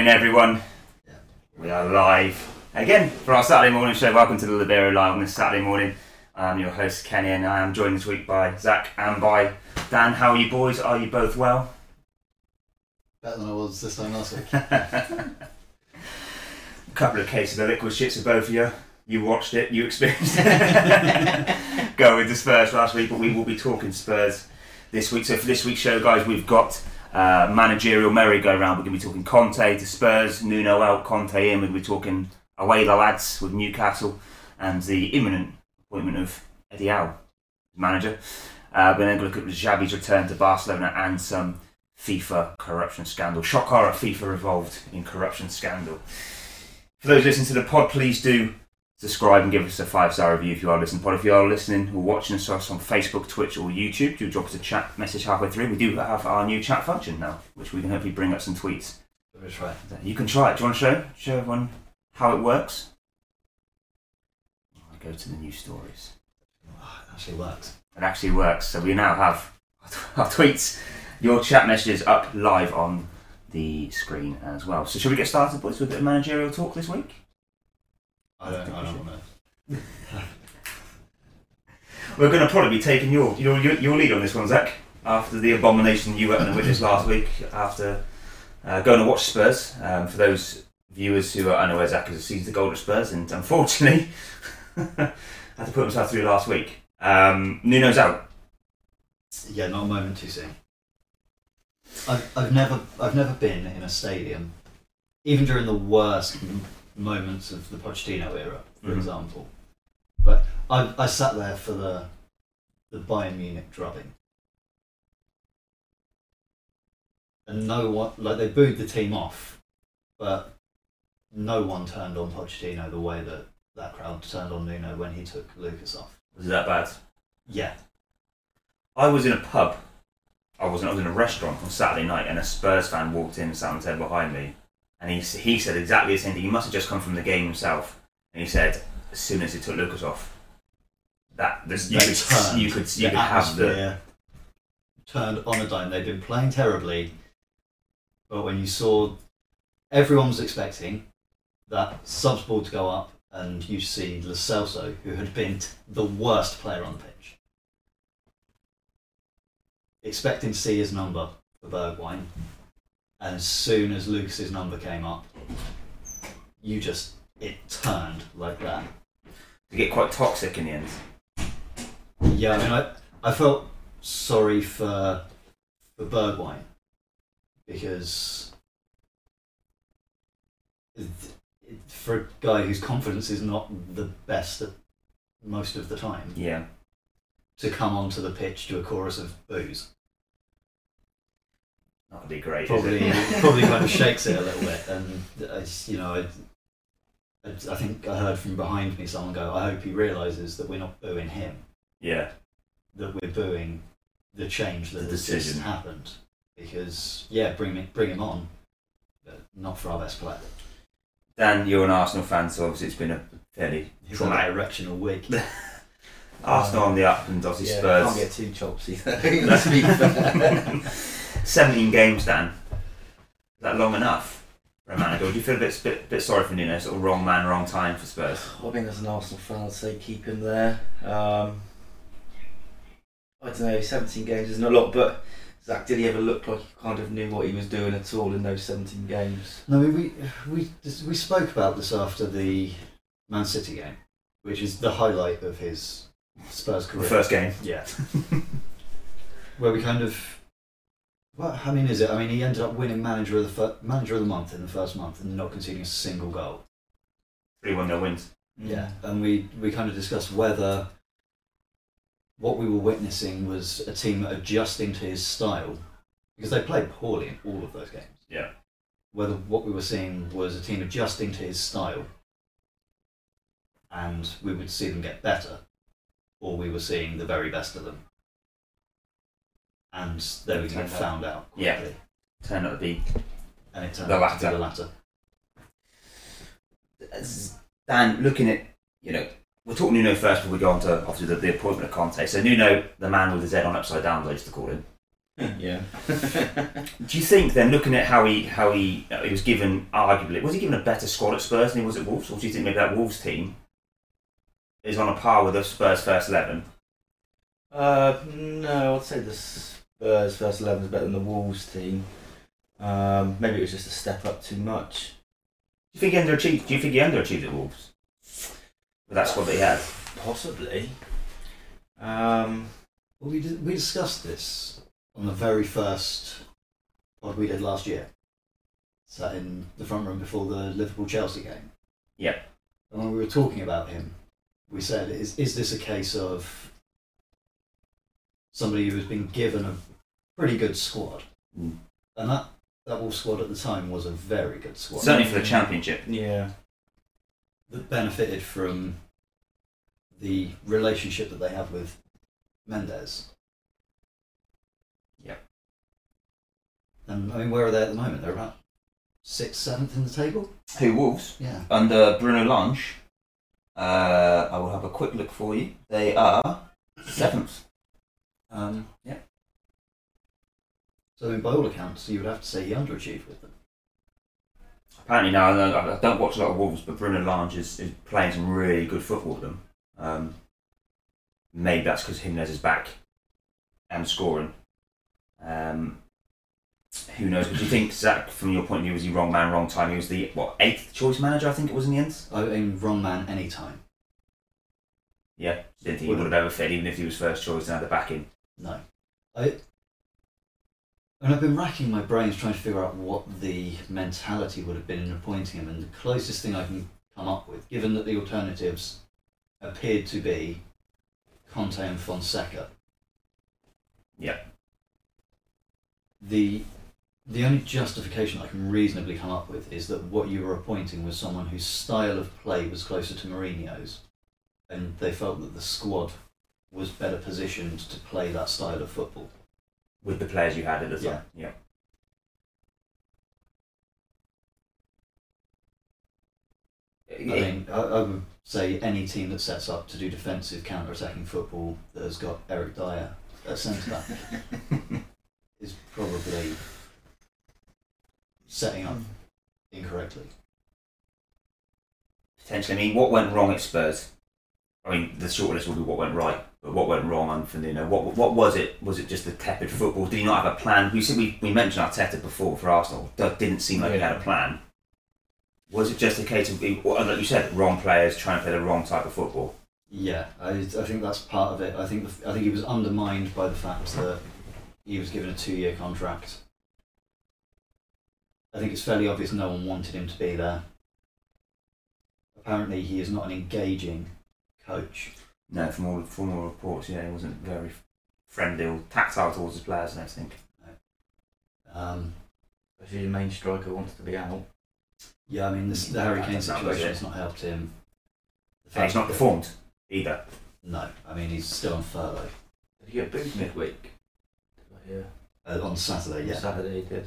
morning, everyone. We are live again for our Saturday morning show. Welcome to the Libero Live on this Saturday morning. I'm your host, Kenny, and I am joined this week by Zac and by Dan. How are you, boys? Are you both well? Better than I was this time last week. A couple of cases of liquid shits for both of you. You watched it, you experienced it. Go with the Spurs last week, but we will be talking Spurs this week. So for this week's show, guys, we've got uh, managerial merry-go-round. We're going to be talking Conte to Spurs, Nuno out, Conte in. We're going to be talking away the lads with Newcastle and the imminent appointment of Eddie Howe, manager. Uh, we're then going to look at Xavi's return to Barcelona and some FIFA corruption scandal. Shock horror, FIFA involved in corruption scandal. For those listening to the pod, please do subscribe and give us a five star review if you are listening. Pod, if you are listening or watching us on Facebook, Twitch, or YouTube, do drop us a chat message halfway through. We do have our new chat function now, which we can hopefully bring up some tweets. That's right. You can try it. Do you want to show show everyone how it works? I go to the new stories. Oh, it actually works. It actually works. So we now have our tweets, your chat messages up live on the screen as well. So should we get started, boys, with a bit of managerial talk this week? I don't, I don't want to. We're going to probably be taking your, your your your lead on this one, Zac. After the abomination you were and witnessed last week, after uh, going to watch Spurs. Um, for those viewers who are unaware, Zac has seen the goal at Spurs, and unfortunately, had to put himself through last week. Um, Nuno's out. Yeah, not a moment too soon. I've, I've never I've never been in a stadium, even during the worst m- moments of the Pochettino era, for Mhm. example. But I, I sat there for the the Bayern Munich drubbing, and no one like they booed the team off, but no one turned on Pochettino the way that that crowd turned on Nuno when he took Lucas off. Was it that bad? Yeah, I was in a pub. I wasn't. I was in a restaurant on Saturday night, and a Spurs fan walked in and sat on the table behind me, and he he said exactly the same thing. He must have just come from the game himself, and he said as soon as he took Lucas off, that this, you could turned. you could you the could have the atmosphere turned on a dime. They'd been playing terribly, but when you saw everyone was expecting that subs ball to go up, and you see Lo Celso, who had been t- the worst player on the pitch, expecting to see his number for Bergwijn, and as soon as Lucas's number came up, you just it turned like that. to get quite toxic in the end. Yeah, I mean, I, I felt sorry for for Bergwijn because for a guy whose confidence is not the best at most of the time Yeah, to come onto the pitch to a chorus of boos that would be great. is probably it? probably kind of shakes it a little bit and I, you know I, I, I think I heard from behind me someone go I hope he realizes that we're not booing him yeah, that we're booing the change that The has decision. just happened. Because yeah, bring him bring him on, but not for our best player. Dan, you're an Arsenal fan, so obviously it's been a fairly He's had that traumatic. erectional week. Arsenal on the up, and obviously Yeah, Spurs. can't get too chopsy. Let's be fair. 17 games, Dan. Is that long enough for a manager? Or do you feel a bit, bit, bit sorry for Nuno? Sort of wrong man, wrong time for Spurs. I think as an Arsenal fan, I'd say keep him there. Um, I don't know, 17 games isn't a lot, but Zac, did he ever look like he kind of knew what he was doing at all in those 17 games? no, we we we spoke about this after the Man City game, which is the highlight of his Spurs career. The career. first game. Yeah. Where we kind of, well, I mean, is it? I mean, he ended up winning manager of the fir- manager of the month in the first month and not conceding a single goal. 3 1 0 wins. Yeah, and we we kind of discussed whether what we were witnessing was a team adjusting to his style because they played poorly in all of those games. Yeah. Whether what we were seeing was a team adjusting to his style and we would see them get better, or we were seeing the very best of them. And then we kind of Turned out. found out Yeah. quickly, Turned out to be and it turned The out to latter. be the latter. Dan, looking at, you know, we'll talk Nuno first before we go on to obviously the, the appointment of Conte. So Nuno, the man with the Z on upside down, as I used to call him. yeah. Do you think then, looking at how he how he uh, he was given arguably was he given a better squad at Spurs than he was at Wolves, or do you think maybe that Wolves team is on a par with the Spurs first eleven? Uh, no, I'd say the Spurs first eleven is better than the Wolves team. Um, maybe it was just a step up too much. Do you think he underachieved? Do you think he underachieved at Wolves with that squad that he had? Possibly. Um, Well, we did, we discussed this on the very first pod we did last year. Sat in the front room before the Liverpool Chelsea game. Yep. And when we were talking about him, we said, "Is is this a case of somebody who has been given a pretty good squad?" Mm. And that that Wolves squad at the time was a very good squad Certainly for the Championship. yeah. that benefited from the relationship that they have with Mendes. Yeah. And I mean, where are they at the moment? They're about sixth, seventh in the table. Who Wolves Yeah. under Bruno Lage? Uh, I will have a quick look for you. They are seventh. Um, yeah. So, I mean, by all accounts, you would have to say he underachieved with them. Apparently now, I don't- watch a lot of Wolves, but Bruno Lage is, is playing some really good football with them. Um, maybe that's because Jimenez is back and scoring. Um, who knows? But do you think Zac, from your point of view, was he wrong man, wrong time? He was the what eighth choice manager, I think it was in the end. I mean, wrong man anytime. Yeah, didn't think he would have ever fit, even if he was first choice and had the backing. No. I. And I've been racking my brains trying to figure out what the mentality would have been in appointing him, and the closest thing I can come up with, given that the alternatives appeared to be Conte and Fonseca. Yeah. The the only justification I can reasonably come up with is that what you were appointing was someone whose style of play was closer to Mourinho's, and they felt that the squad was better positioned to play that style of football. With the players you had at the time. Yeah. I mean, I, I would say any team that sets up to do defensive counter-attacking football that has got Eric Dier at centre back is probably setting up incorrectly. Potentially. I mean, what went wrong at Spurs? I mean, the shortlist will be what went right, what went wrong on? What what was it? Was it just the tepid football? Did he not have a plan? We said we, we mentioned Arteta before for Arsenal. That didn't seem like he had a plan. Was it just a case of, like you said, wrong players trying to play the wrong type of football? Yeah, I, I think that's part of it. I think the, I think he was undermined by the fact that he was given a two-year contract. I think it's fairly obvious no one wanted him to be there. Apparently, he is not an engaging coach. No, from all from all reports, yeah, he wasn't very friendly or tactile towards his players and everything. Um, If your main striker wants to be out, yeah, I mean, this, the Harry Kane think that was situation has not helped him. The And he's not performed either. No, I mean he's still on furlough. did he get booed midweek? Yeah. Uh, on Saturday, yeah, Saturday he did.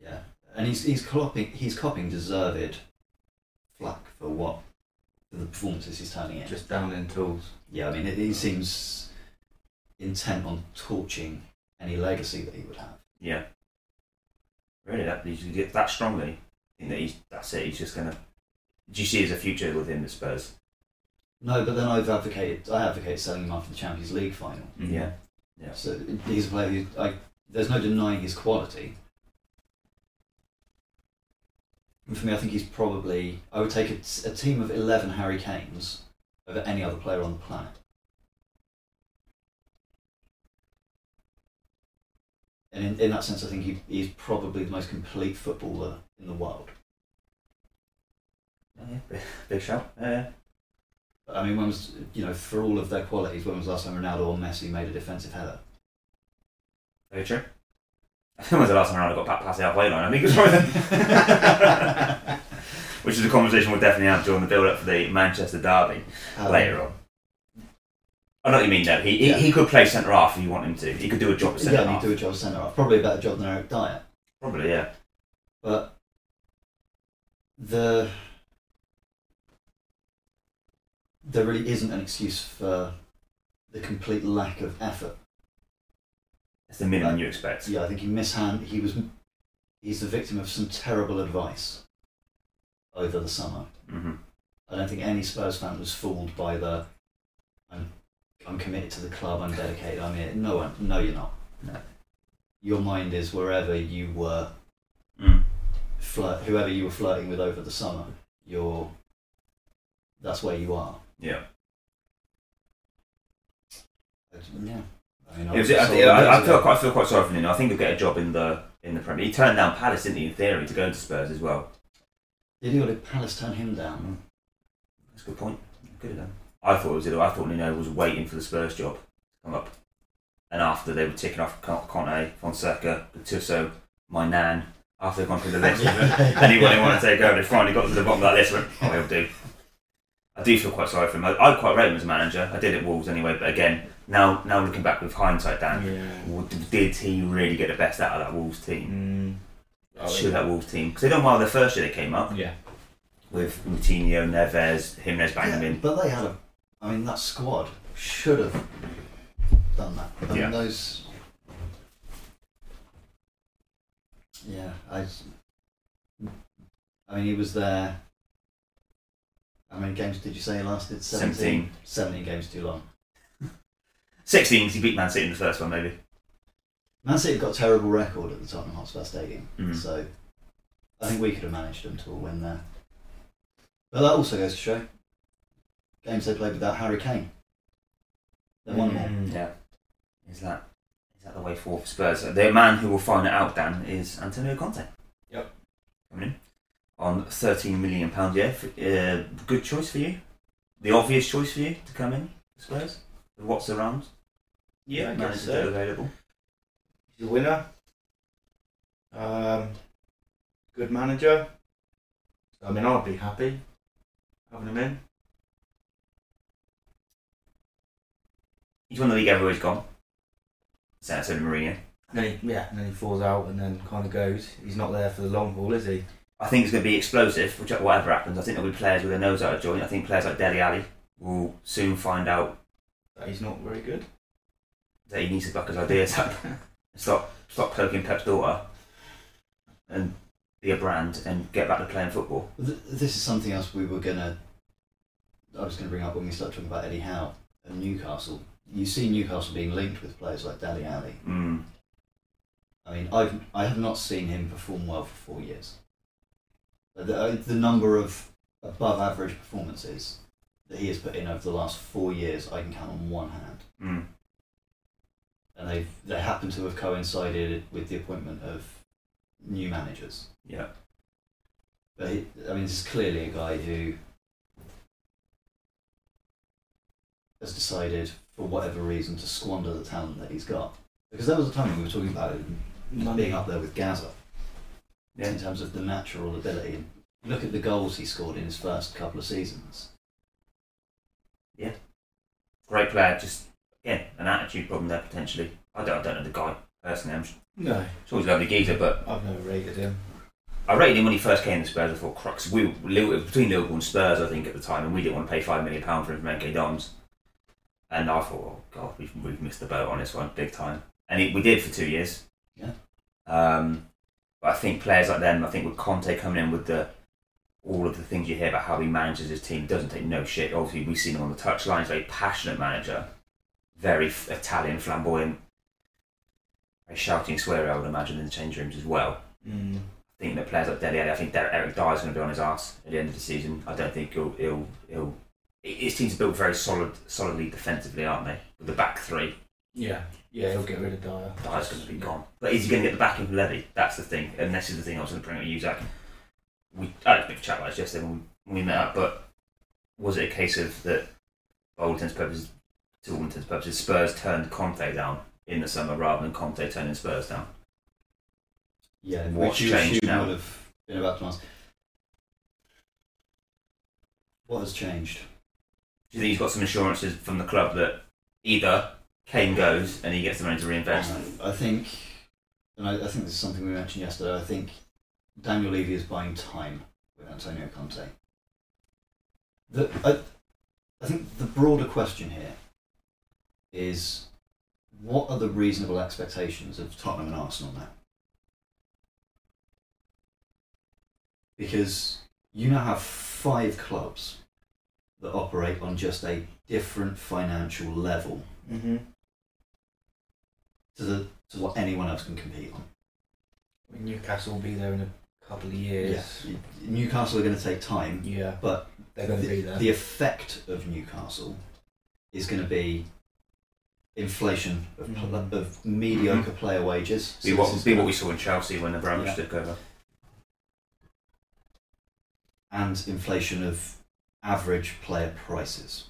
yeah, and he's he's copying he's copying deserved flack for what the performances he's turning in. Just down in tools. Yeah, I mean, it, he seems intent on torching any legacy that he would have. Yeah. Really, that he's get that strongly. I think that he's that's it. He's just gonna. Do you see as a future within at Spurs? No, but then I've advocated, I advocate selling him after the Champions League final. Mm-hmm. Yeah. Yeah. So he's a player who, I, there's no denying his quality. And for me, I think he's probably, I would take a, t- a team of 11 Harry Kanes over any other player on the planet. And in, in that sense, I think he, he's probably the most complete footballer in the world. Yeah, big, big shout. Uh, yeah. I mean, when was, you know, for all of their qualities, when was the last time Ronaldo or Messi made a defensive header? Very true. When was the last time Ronaldo got past the halfway line? I think it was right Which is a conversation we'll definitely have during the build-up for the Manchester derby Um, later on. I know what you mean, though. He, Yeah. he, he could play centre half if you want him to. He could do a job at centre Yeah, he'd half. do a job centre half. Probably a better job than Eric Dier. Probably, yeah. But the there really isn't an excuse for the complete lack of effort. That's the minimum you expect. Yeah, I think he mishand. He was. He's the victim of some terrible advice over the summer. hmm I don't think any Spurs fan was fooled by the. I'm, I'm committed to the club. I'm dedicated. I'm here. No one. No, you're not. No. Your mind is wherever you were, Mm. flirt, whoever you were flirting with over the summer. You're. That's where you are. Yeah. Yeah. I mean, It was, I, I, I, I feel quite I feel quite sorry for him. I think he'll get a job in the in the Premier. He turned down Palace, didn't he? In theory, to go into Spurs as well. Did he or did Palace turn him down? Hmm. That's a good point. Good of them. I thought it was. I thought Nuno was waiting for the Spurs job to come up, and after they were ticking off Con- Conte, Fonseca, Gattuso, my nan. After they've gone through the list, anyone they want to take over, they finally got to the bottom of that list. Went, oh, he'll do. I do feel quite sorry for him. I, I quite rate him as a manager. I did at Wolves anyway, but again, now now looking back with hindsight, Dan, Yeah. did he really get the best out of that Wolves team? Mm. Oh, Should that Wolves team because they done well the first year they came up Yeah. with Moutinho, Neves, Jimenez banging Yeah, in. but they had a. I mean, that squad should have done that. I mean, Yeah. those. Yeah, I. I mean, he was there. How many games did you say he lasted? 17? 17. 17 games too long. 16 because he beat Man City in the first one, maybe. Man City have got a terrible record at the Tottenham Hotspur Stadium, Mhm. so I think we could have managed them to a win there. But that also goes to show games they played without Harry Kane. They won more. Mm. Yeah. Is that is that the way forward for Spurs? The man who will find it out, Dan, is Antonio Conte. Yep. Coming in on 13 million pounds. Yeah, for, uh, good choice for you. The obvious choice for you to come in, for Spurs. What's around? Yeah, I guess so. available. He's a winner. Um, good manager. I mean, I'd be happy having him in. He's won the league everywhere he's gone. So Mourinho. And then he, yeah, and then he falls out and then kind of goes. He's not there for the long haul, is he? I think it's going to be explosive, which whatever happens. I think there'll be players with their nose out of joint. I think players like Dele Alli will soon find out That he's not very good. that he needs to buck his ideas up. stop, stop cloaking Pep's daughter, and be a brand and get back to playing football. Th- This is something else we were gonna. I was gonna bring up when we start talking about Eddie Howe and Newcastle. You see Newcastle being linked with players like Dele Alli. Mm. I mean, I've I have not seen him perform well for four years. The, uh, the number of above average performances that he has put in over the last four years, I can count on one hand, Mm. and they they happen to have coincided with the appointment of new managers. Yeah. But he, I mean, this is clearly a guy who has decided, for whatever reason, to squander the talent that he's got. Because there was a time when we were talking about him being up there with Gazza Yeah. in terms of the natural ability. Look at the goals he scored in his first couple of seasons. Yeah, great player, just again an attitude problem there potentially. I don't, I don't know the guy personally. I'm No, it's always a lovely geezer, but I've never rated him. I rated him when he first came to Spurs. I thought, crux, we were between Liverpool and Spurs, I think at the time, and we didn't want to pay five million pound for him from MK Dons. And I thought, oh god, we've, we've missed the boat on this one big time. And it, we did for two years. Yeah. Um, but I think players like them, I think with Conte coming in with the all of the things you hear about how he manages his team, doesn't take no shit. Obviously, we've seen him on the touchline. He's a very passionate manager, very Italian, flamboyant, very shouting, swear. I would imagine in the change rooms as well. Mm. I think that players like Dele Alli, I think Eric Dier's going to be on his ass at the end of the season. I don't think he'll he'll he'll. His team's built very solid, solidly defensively, aren't they? With the back three, Yeah, yeah, he'll get rid of Dier. Dier's going to be gone. But is he going to get the backing from Levy? That's the thing, and this is the thing I was going to bring up with you, Zac. We I had a big chat about this yesterday when we, when we met up, but was it a case of that, for all intents purposes, to all intents purposes, Spurs turned Conte down in the summer rather than Conte turning Spurs down? Yeah, What's changed now? would have been about to ask. What has changed? Do you think he's got some assurances from the club that either Kane goes and he gets the money to reinvest? I think, and I, I think this is something we mentioned yesterday. I think Daniel Levy is buying time with Antonio Conte. The, I, I think the broader question here is what are the reasonable expectations of Tottenham and Arsenal now? Because you now have five clubs that operate on just a different financial level Mm-hmm. to the to what anyone else can compete on. Newcastle will be there in a couple of years. Yeah. Newcastle are going to take time, Yeah, but they're going to the, be there. the effect of Newcastle is going to be inflation of, pl- Mhm. of mediocre player wages. Be what, be what we saw in Chelsea when Abramovich Yeah. took over. and inflation of average player prices.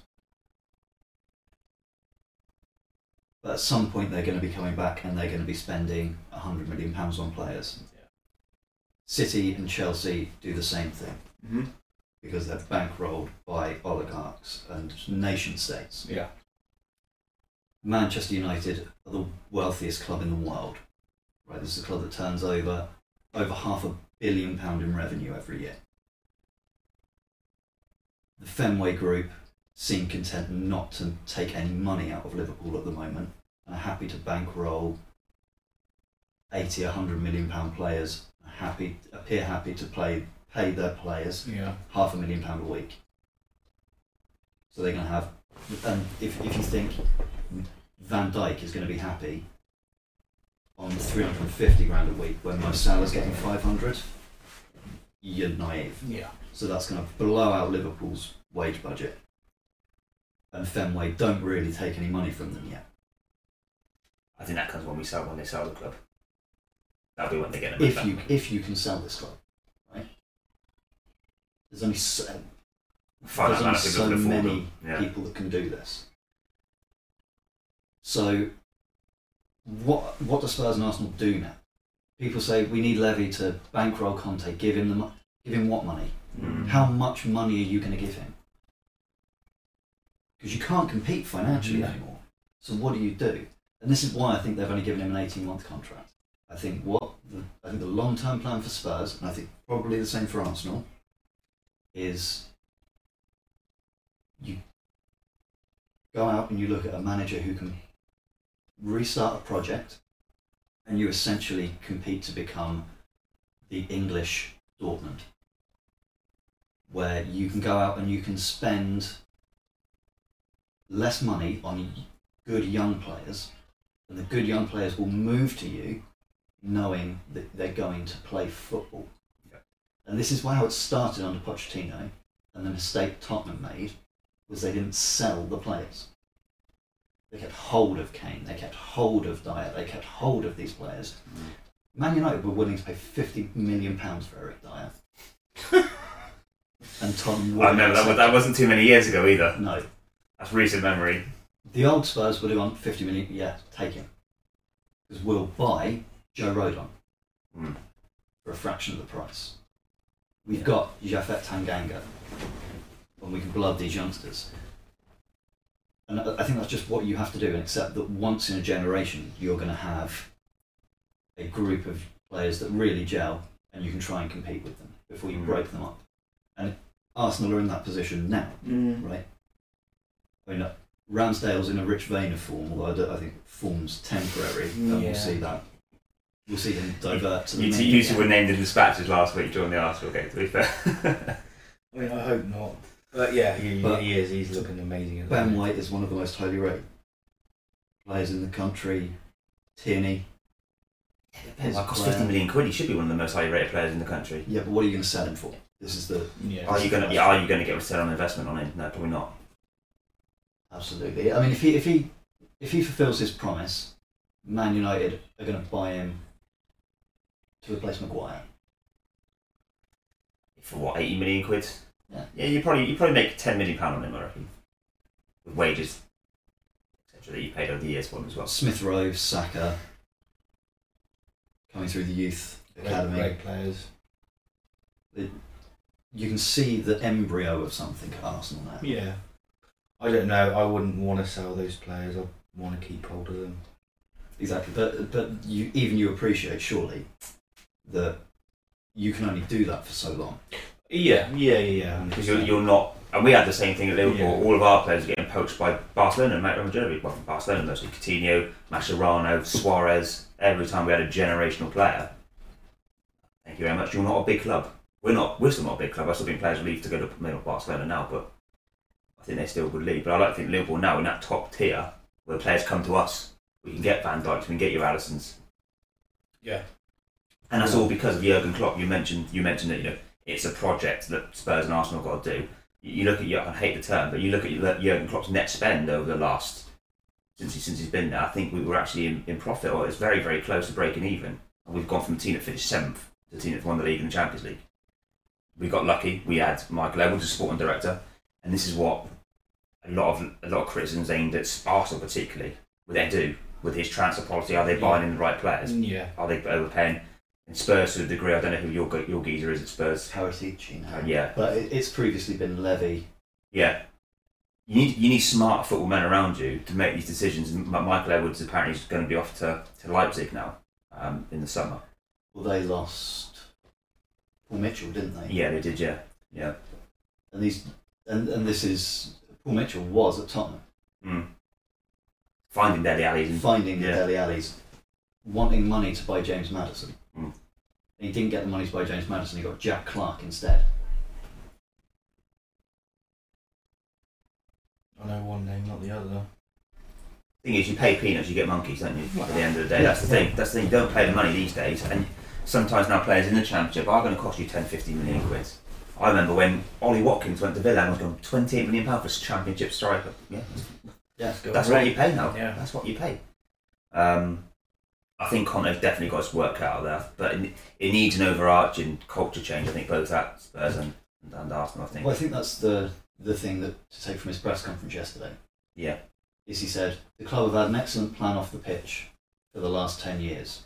But at some point, they're going to be coming back and they're going to be spending £100 million on players. City and Chelsea do the same thing Mm-hmm. because they're bankrolled by oligarchs and nation states. yeah. Manchester United are the wealthiest club in the world. Right, this is a club that turns over over half a billion pound in revenue every year. The Fenway Group seem content not to take any money out of Liverpool at the moment and are happy to bankroll 80, 100 million pound players, happy, appear happy to play, pay their players Yeah. half a million pound a week. So they're going to have, and if, if you think Van Dijk is going to be happy on 350 grand a week when Mo Salah's getting 500, you're naive. Yeah. So that's going to blow out Liverpool's wage budget. And Fenway don't really take any money from them yet. I think that comes when we sell when they sell the club. That'll be when they get a If you if you can sell this club, right? There's only so, there's only so we can afford many. Yeah. people that can do this. So, what what do Spurs and Arsenal do now? People say we need Levy to bankroll Conte. Give him the mo- give him what money? Mm. How much money are you going to give him? Because you can't compete financially No. anymore. So what do you do? And this is why I think they've only given him an eighteen month contract. I think what the, I think the long term plan for Spurs, and I think probably the same for Arsenal, is you go out and you look at a manager who can restart a project, and you essentially compete to become the English Dortmund, where you can go out and you can spend less money on good young players, and the good young players will move to you knowing that they're going to play football. Yeah. And this is how it started under Pochettino, and the mistake Tottenham made was they didn't sell the players. They kept hold of Kane, they kept hold of Dier, they kept hold of these players. Mm. Man United were willing to pay fifty million pounds for Eric Dier. and Tottenham I remember that, that wasn't too many years ago either. No. That's recent memory. The old Spurs would have gone fifty million, yeah, take him. Because we'll buy Joe Rodon Mm. for a fraction of the price. We've got Japhet Tanganga, and we can blood these youngsters. And I think that's just what you have to do, and accept that once in a generation, you're going to have a group of players that really gel, and you can try and compete with them before you Mm. break them up. And Arsenal are in that position now, Mm. right? I mean, uh, Ramsdale's in a rich vein of form, although I, don't- I think form's temporary, and Yeah. we'll see that. We'll see him divert to the You, main two, you two were named in the dispatches last week during the Arsenal game, to be fair. I mean, I hope not. But yeah, he, But- he is. He's looking amazing. At the Ben minute. White is one of the most highly rated players in the country. Tierney. Depends. That cost 50 million quid. He should be one of the most highly rated players in the country. Yeah, but what are you going to sell him for? This is the Yeah. Are you going to? Yeah, are you going to get a return on investment on him? No, probably not. absolutely. I mean, if he if he if he fulfills his promise, Man United are going to buy him to replace Maguire. For what? 80 million quid. Yeah. Yeah, you probably you probably make 10 million pound on him, I reckon, with wages, etc. That you paid over the years for him as well. Smith Rowe, Saka, coming through the youth Great, academy. great players. You can see the embryo of something at Arsenal now. Yeah. I don't know. I wouldn't want to sell those players. I want to keep hold of them. Exactly, but but you even you appreciate surely that you can only do that for so long. Yeah, yeah, yeah. Because you're, you're not And we had the same thing at Liverpool. Yeah. All of our players were getting poached by Barcelona, Real Madrid, well, from Barcelona mostly. Coutinho, Mascherano, Suarez. Every time we had a generational player. Thank you very much. You're not a big club. We're not. We're still not a big club. I still think players leave to go to maybe Barcelona now, but I think they still would leave. But I like to think Liverpool now in that top tier, where the players come to us. We can get Van Dijk, we can get your Alissons, Yeah. And that's all because of Jurgen Klopp. You mentioned you mentioned that you know it's a project that Spurs and Arsenal got to do. You you look at I hate the term, but you look at Jurgen Klopp's net spend over the last since he since he's been there. I think we were actually in, in profit, or it's very very close to breaking even. And we've gone from a team that finished seventh to a team that won the league and the Champions League. We got lucky. We had Michael Edwards as sporting director, and this is what a lot of a lot of criticisms aimed at Arsenal particularly with Edu with his transfer policy. Are they buying in the right players? Yeah. Are they overpaying? Spurs to a degree, I don't know who your your geezer is at Spurs. Paratici now. Uh, yeah, But it, it's previously been Levy. yeah. You need you need smart football men around you to make these decisions. And Michael Edwards apparently is going to be off to, to Leipzig now um, in the summer. Well, they lost Paul Mitchell, didn't they? Yeah, they did. Yeah, yeah. And these and, and this is Paul Mitchell was at Tottenham, Mm. Finding Dele Allis finding the Yeah. Dele Allis, wanting money to buy James Maddison. Mm. He didn't get the money to buy James Maddison. He got Jack Clarke instead. I know one name, not the other. The thing is, you pay peanuts, you get monkeys, don't you? At the end of the day, that's the thing. That's the thing. You don't pay the money these days, and sometimes now players in the championship are going to cost you 10, 15 million quid. I remember when Ollie Watkins went to Villa and was going 28 million pound for a championship striker. Yeah, Yeah, that's what you pay now. Yeah. That's what you pay. Um, I think Conte's definitely got his work out of there, but it, it needs an overarching culture change. I think both at Spurs and, and Arsenal. I think. Well, I think that's the the thing that to take from his press conference yesterday. Yeah. Is he said the club have had an excellent plan off the pitch for the last ten years.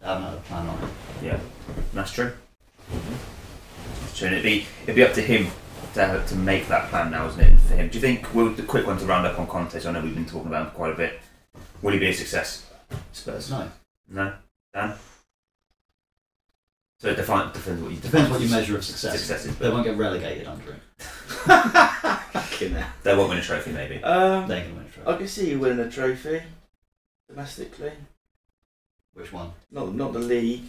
They haven't had a plan on it. Yeah, that's true. That's true. And it'd be it'd be up to him to, to make that plan now, isn't it? For him, do you think? Well, the quick one to round up on Conte. So I know we've been talking about him quite a bit. Will he be a success? Spurs? No, No. Dan. So it define, depends what you depends what you measure of success. Success is, They won't get relegated under. Fucking hell. They won't win a trophy, maybe. Um, They can win a trophy. I can see you winning a trophy domestically. Which one? Not not the league,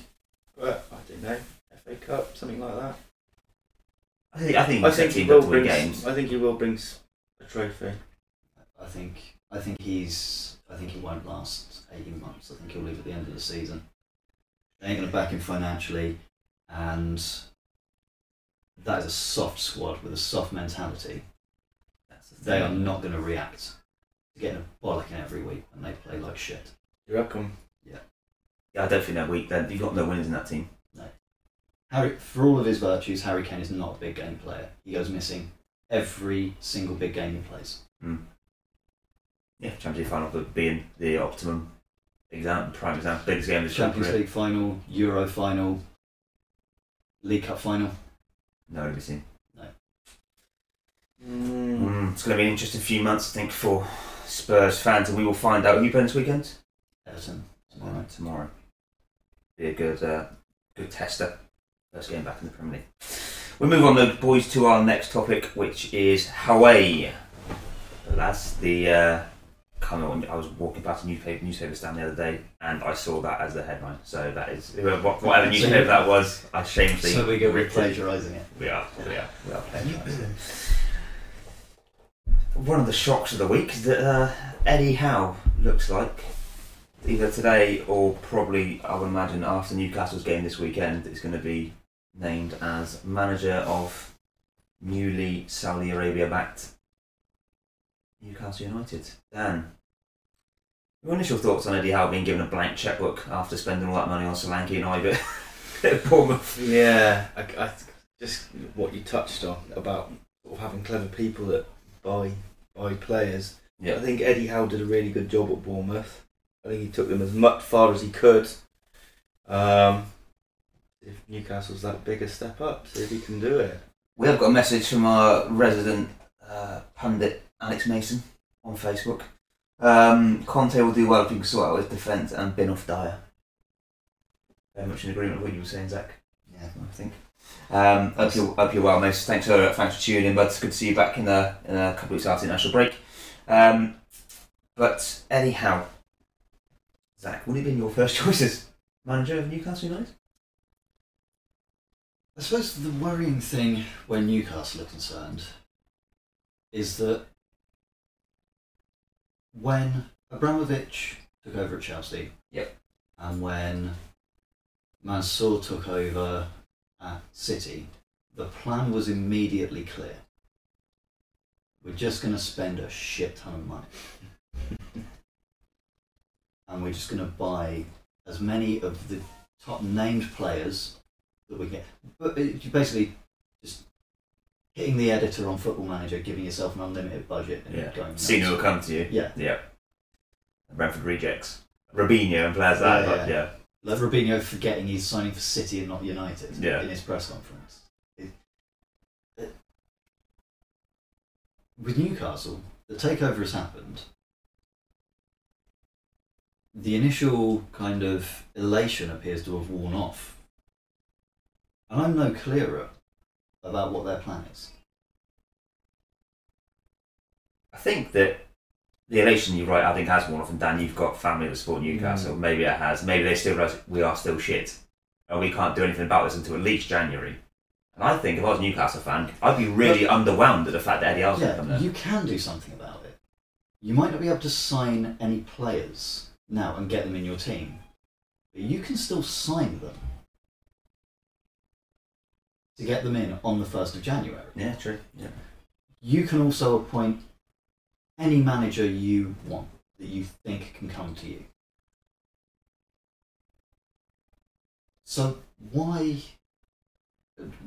but I don't know, FA Cup, something like that. I think I think I think he team will to win bring. games. I think he will bring s- a trophy. I think I think he's I think he won't last eighteen months. I think he'll leave at the end of the season. They ain't gonna back him financially, and that is a soft squad with a soft mentality. That's the They are not gonna react to getting a bollocking every week when they play like shit. You're reckon? Yeah, Yeah, I don't think they're weak. Then you've got no winners in that team. No. Harry, for all of his virtues, Harry Kane is not a big game player. He goes missing every single big game he plays. Hmm. Yeah, Champions League final, but being the optimum example, prime example, biggest game of the Champions. League final, Euro final, League Cup final. No, we've seen. Mm. Mm, it's going to be an interesting few months, I think, for Spurs fans, and we will find out who you play this weekend. Everton Tomorrow. tomorrow. Tomorrow. Be a good, uh, good tester. First game back in the Premier League. We move on, though, boys, to our next topic, which is Hawaii. That's the uh, come on, I was walking past a newspaper newspaper stand the other day, and I saw that as the headline. So that is whoever, whatever newspaper that was. I shamelessly. So we go with plagiarising it. We are, we are, we are plagiarising. One of the shocks of the week is that uh, Eddie Howe looks like either today or probably, I would imagine, after Newcastle's game this weekend, is going to be named as manager of newly Saudi Arabia backed Newcastle United. Dan, your initial thoughts on Eddie Howe being given a blank checkbook after spending all that money on Solanke and Ibit at Bournemouth? Yeah, I, I just what you touched on about sort of having clever people that buy buy players. Yeah. I think Eddie Howe did a really good job at Bournemouth. I think he took them as much far as he could. Um, if Newcastle's that big a step up, see if he can do it. We have got a message from our resident uh, pundit Alex Mason on Facebook. Um, Conte will do well if he can sort out his defence and bin off Dier. Very much in agreement with what you were saying, Zac. Yeah. I think. Um, hope you're hope you're well, mate. Thanks for thanks for tuning in, bud. It's good to see you back in a in a couple of weeks after the national break. Um, but anyhow, Zac, would it have been your first choice as manager of Newcastle United? I suppose the worrying thing when Newcastle are concerned is that when Abramovich took over at Chelsea, Yep. and when Mansour took over at City, the plan was immediately clear. We're just going to spend a shit ton of money. and we're just going to buy as many of the top named players that we get. But you basically hitting the editor on Football Manager, giving yourself an unlimited budget, and Yeah. going. Nuts. who will come to you. Yeah, Yeah. Brentford rejects. Robinho and like that. Yeah, Yeah. like Robinho forgetting he's signing for City and not United Yeah. in his press conference. It- it- with Newcastle, the takeover has happened. The initial kind of elation appears to have worn off. And I'm no clearer about what their plan is. I think that the elation you're right, I think has worn off. And Dan, you've got family that support Newcastle. Mm. Maybe it has. Maybe they still realise we are still shit, and we can't do anything about this until at least January. And I think if I was a Newcastle fan, I'd be really underwhelmed at the fact that Eddie Howe's come Yeah, there. you can do something about it. You might not be able to sign any players now and get them in your team, but you can still sign them to get them in on the 1st of January. Yeah, true. Yeah. You can also appoint any manager you want that you think can come to you. So why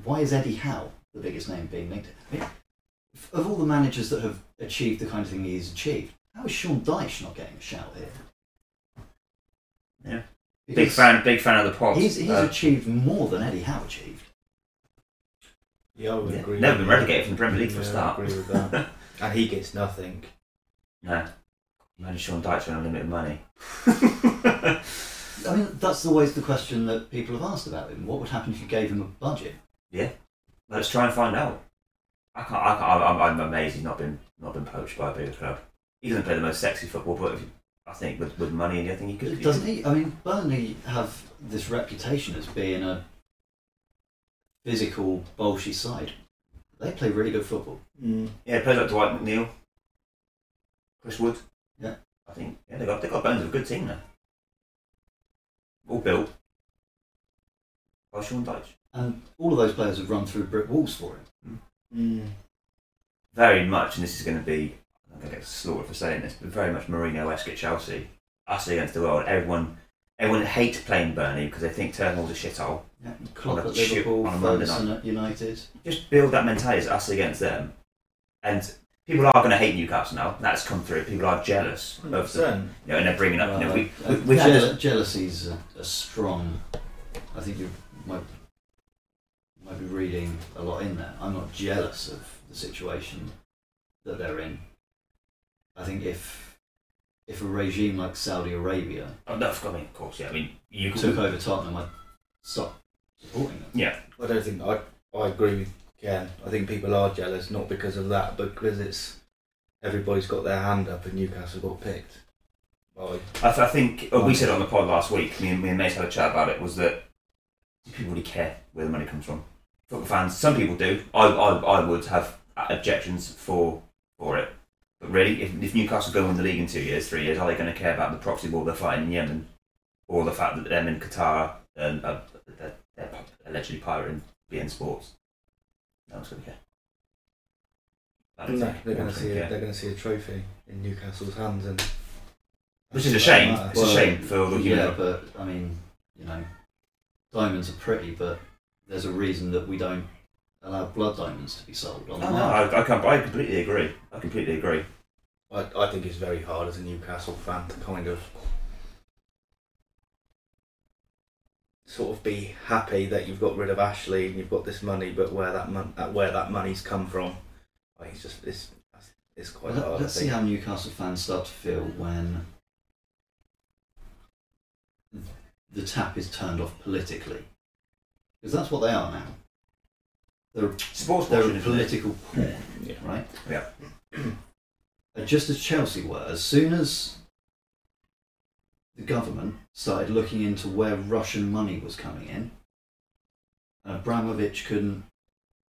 why is Eddie Howe the biggest name being linked? I mean, of all the managers that have achieved the kind of thing he's achieved, how is Sean Dyche not getting a shout here? Yeah. Big fan, big fan of the pod. He's, he's Uh, achieved more than Eddie Howe achieved. Yeah, I would yeah, agree. never been relegated from the Premier League for a start. I agree with that. and he gets nothing. no. Imagine Sean Dyche on unlimited money. I mean, that's always the question that people have asked about him. What would happen if you gave him a budget? Yeah, let's try and find out. I can't. I can't I'm, I'm amazed he's not been not been poached by a bigger club. He doesn't play the most sexy football, but if, I think with, with money, and everything, he could. Doesn't he? I mean, Burnley have this reputation as being a physical, bolshy side. They play really good football. Mm. Yeah, players like Dwight McNeil, Chris Wood. Yeah. I think yeah, they got they got bones of a good team there. All built by Sean Dyche. And all of those players have run through brick walls for him. Mm. Very much, and this is going to be I'm going to get slaughtered for saying this, but very much Mourinho-esque at Chelsea. Us against the world. Everyone, everyone hates playing Burnley because they think Turnbull's a shithole. Yeah, Klopp On a at chip Liverpool, on a Monday Ferguson at United. Just build that mentality as us against them, and people are going to hate Newcastle now. That's come through. People are jealous of the, 100%. you know, and they're bringing up. you know, we, Uh, we, we had jeal- this, jealousy's a, a strong. I think you might might be reading a lot in there. I'm not jealous of the situation that they're in. I think if if a regime like Saudi Arabia oh, no, I mean, of course, yeah. I mean, you could, took over Tottenham, I'd stop supporting them. yeah, I don't think I. I agree with Ken. I think people are jealous not because of that, but because it's everybody's got their hand up and Newcastle got picked. By, I, th- I think uh, we said it on the pod last week. Me and me and Mace had a chat about it. Was that do people really care where the money comes from? Football fans, some people do. I, I, I would have objections for for it. But really, if, if Newcastle go win the league in two years, three years, are they going to care about the proxy war they're fighting in Yemen, or the fact that them in Qatar and uh, they're, they're allegedly pirating beIN Sports? No one's going to care. No, they're going to see. A, care. they're going to see a trophy in Newcastle's hands, and Which is a shame. what It's a shame for all the human. Yeah, but I mean, you know, diamonds are pretty, but there's a reason that we don't allow blood diamonds to be sold on the Oh, no, market. I, I, can't, I completely agree. I completely agree. I, I think it's very hard as a Newcastle fan to kind of sort of be happy that you've got rid of Ashley and you've got this money, but where that mon- uh, where that money's come from, I think it's just it's it's quite Let, hard. us see how Newcastle fans start to feel when the tap is turned off politically, because that's what they are now. They're, Sports they're a political pawn, Yeah. right? Yeah. And just as Chelsea were, as soon as the government started looking into where Russian money was coming in, and Abramovich couldn't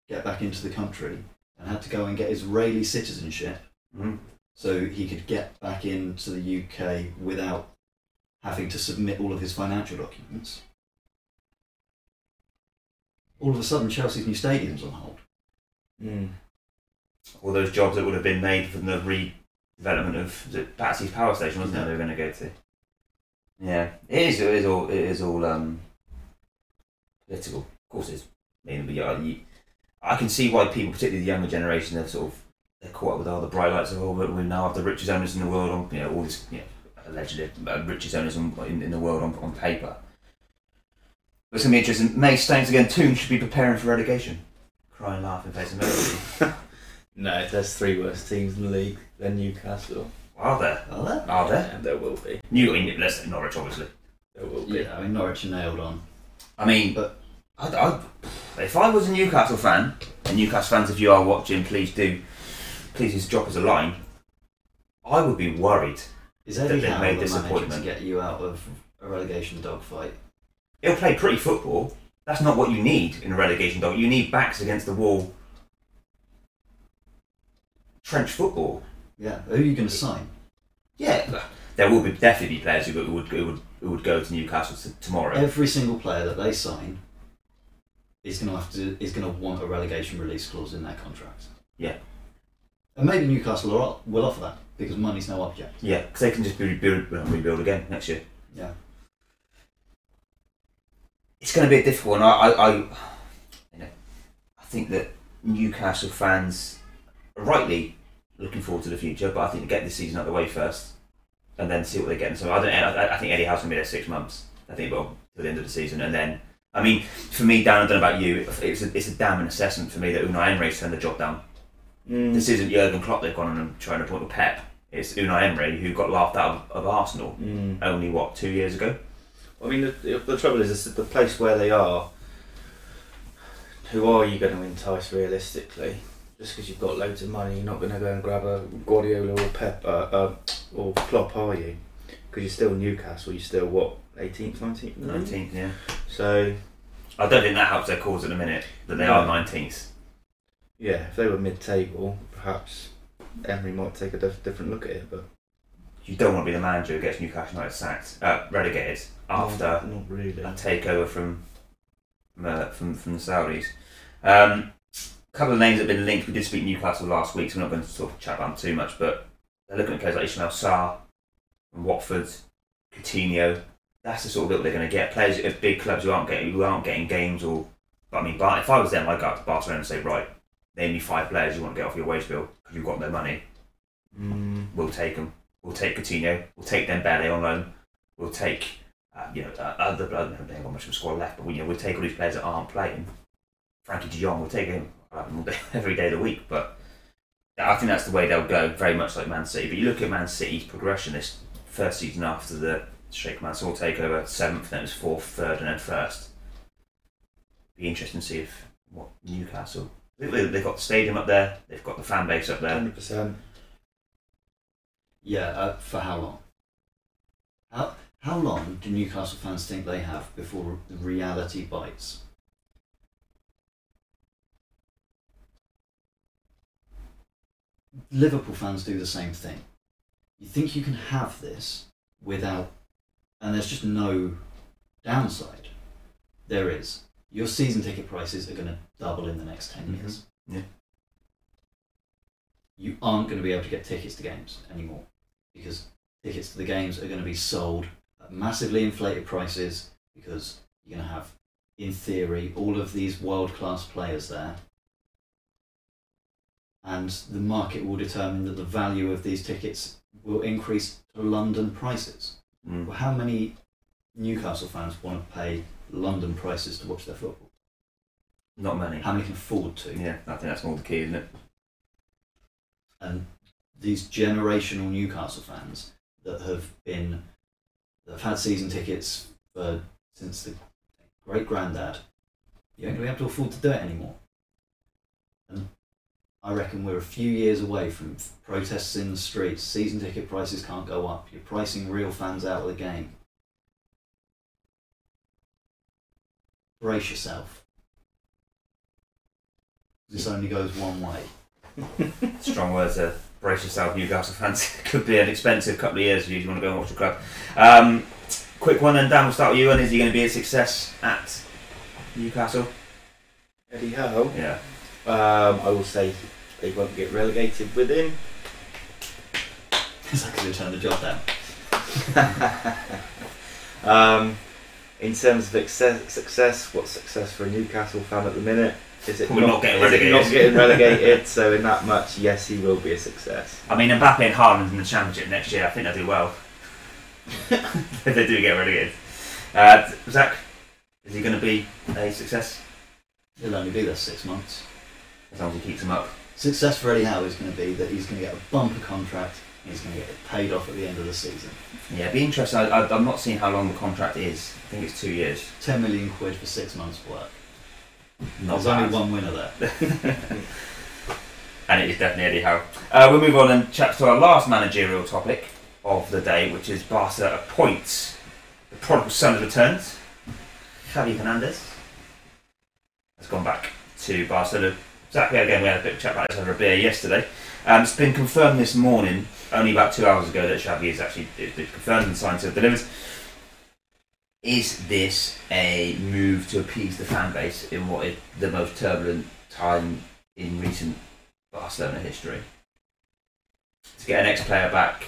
get back into the country and had to go and get Israeli citizenship Mhm. so he could get back into the UK without having to submit all of his financial documents. All of a sudden, Chelsea's new stadium's on hold. Mm. All those jobs that would have been made from the redevelopment of was it Battersea's power station, wasn't Yeah. it? They were going to go to. Yeah, it is. It is all. It is all um, political. Of course, it's. I mean, but yeah, you, I can see why people, particularly the younger generation, they're sort of they're caught up with all the bright lights of oh, but we now have the richest owners in the world on you know all this you know, allegedly uh, richest owners on, in, in the world on, on paper. But it's gonna be interesting. May Stones again. Toon should be preparing for relegation. Cry and Crying, laughing, facing melody. No, there's three worse teams in the league than Newcastle. Are there? Are there? Are there? And there will be. New, I mean, let's say Norwich, obviously. There will be. Yeah, I mean, Norwich are nailed on. I mean, But- I, I, if I was a Newcastle fan, and Newcastle fans, if you are watching, please do, please just drop us a line. I would be worried. Is Eddie That they've Howe the manager to get you out of a relegation dogfight? He'll play pretty football. That's not what you need in a relegation dog. You need backs against the wall. Trench football. Yeah. Who are you going to sign? Yeah, there will be definitely be players who would who would who would go to Newcastle tomorrow. Every single player that they sign is going to have to is going to want a relegation release clause in their contract. Yeah. And maybe Newcastle will offer that because money's no object. Yeah, because they can just be rebuild, rebuild again next year. Yeah. It's going to be a difficult one. I, I, I, you know, I think that Newcastle fans are rightly looking forward to the future, but I think to get this season out of the way first, and then see what they get. So I don't. I, I think Eddie Howe's going to be there six months. I think, well, to the end of the season, and then. I mean, for me, Dan, I don't know about you. It's a, it's a damning assessment for me that Unai Emery's turned the job down. Mm. This isn't Jurgen Klopp they've gone on and trying to appoint with Pep. It's Unai Emery who got laughed out of, of Arsenal Mm. only what two years ago. I mean, the, the trouble is, is the place where they are. Who are you going to entice realistically? Just because you've got loads of money, you're not going to go and grab a Guardiola or Pep uh, uh, or Klopp, are you? Because you're still Newcastle. You're still what 18th, 19th. Nineteenth, yeah. So I don't think that helps their cause at the minute that they No. are nineteenth. yeah, if they were mid-table, perhaps Emery might take a diff- different look at it. But You don't want to be the manager who gets Newcastle United sacked, uh, relegated after not, not really. a takeover from from, uh, from from the Saudis. Um, a couple of names that have been linked. We did speak Newcastle last week, so we're not going to sort of chat about them too much. But they're looking at players like Ismaila Sarr Watford, Coutinho. That's the sort of look they're going to get. Players at big clubs who aren't getting who aren't getting games. Or, but I mean, but if I was them, I'd go up to Barcelona and say, right, name me five players you want to get off your wage bill because you've got their money. Mm. We'll take them. We'll take Coutinho. We'll take Dembele on loan. We'll take, uh, you know, other. I don't think got much of a squad left, but we, you know, we'll take all these players that aren't playing. Frenkie De Jong, we'll take him. Every day of the week. But I think that's the way they'll go. Very much like Man City. But you look at Man City's progression this first season after the Sheikh Mansour takeover, seventh, then it was fourth, third, and then first. Be interesting to see if what Newcastle. They- They've got the stadium up there. They've got the fan base up there. Hundred percent. Yeah. Uh, for how long? How how long do Newcastle fans think they have before the reality bites? Liverpool fans do the same thing. You think you can have this without, and there's just no downside. There is. Your season ticket prices are going to double in the next 10 Mhm. years. Yeah. You aren't going to be able to get tickets to games anymore because tickets to the games are going to be sold at massively inflated prices because you're going to have, in theory, all of these world class players there. And the market will determine that the value of these tickets will increase to London prices. Mm. Well, how many Newcastle fans want to pay London prices to watch their football? Not many. How many can afford to? Yeah, I think that's more the key, isn't it? and these generational Newcastle fans that have been that have had season tickets for since the great granddad, you ain't gonna be able to afford to do it anymore. And I reckon we're a few years away from protests in the streets. Season ticket prices can't go up. You're pricing real fans out of the game. Brace yourself. This only goes one way. Strong words there. Brace yourself, Newcastle fans. It could be an expensive couple of years if you want to go and watch the club. Um, quick one then, Dan, we'll start with you. And is he going to be a success at Newcastle? Eddie Howe. Yeah. Um, I will say they won't get relegated with him. Is that because they turned the job down? um, in terms of success, success, what's success for a Newcastle fan at the minute? Is it We're not getting is it relegated. not getting relegated? so in that much, yes, he will be a success. I mean, Mbappe and Haaland in the Championship next year, I think they'll do well. if they do get relegated. Uh, Zac, is he going to be a success? He'll only be there six months. As long as he keeps him up. Success for Eddie Howe is going to be that he's going to get a bumper contract. and He's going to get it paid off at the end of the season. Yeah, it'd be interesting. I, I, I'm not seeing how long the contract is. I think it's two years. Ten million quid for six months' work. Not There's bad. only one winner there. and it is definitely Eddie Howe. Uh, we'll move on and chat to our last managerial topic of the day, which is Barca appoints the prodigal son has returned. Xavi Hernandez has gone back to Barcelona. Exactly again, we had a bit of chat about this over a beer yesterday. Um, it's been confirmed this morning, only about two hours ago, that Xavi is actually it's been confirmed and signed to delivered. Is this a move to appease the fan base in what is the most turbulent time in recent Barcelona history? To get an ex-player back,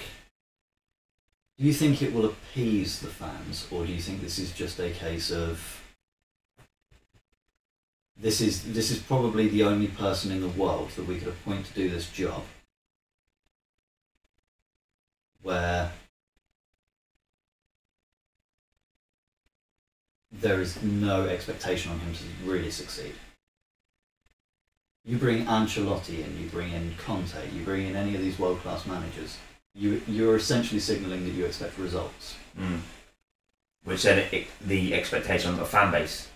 Do you think it will appease the fans, or do you think this is just a case of this is this is probably the only person in the world that we could appoint to do this job, where there is no expectation on him to really succeed. You bring Ancelotti in, you bring in Conte, you bring in any of these world class managers you you're essentially signalling that you expect results. mm. which then it, the expectation on the fan base,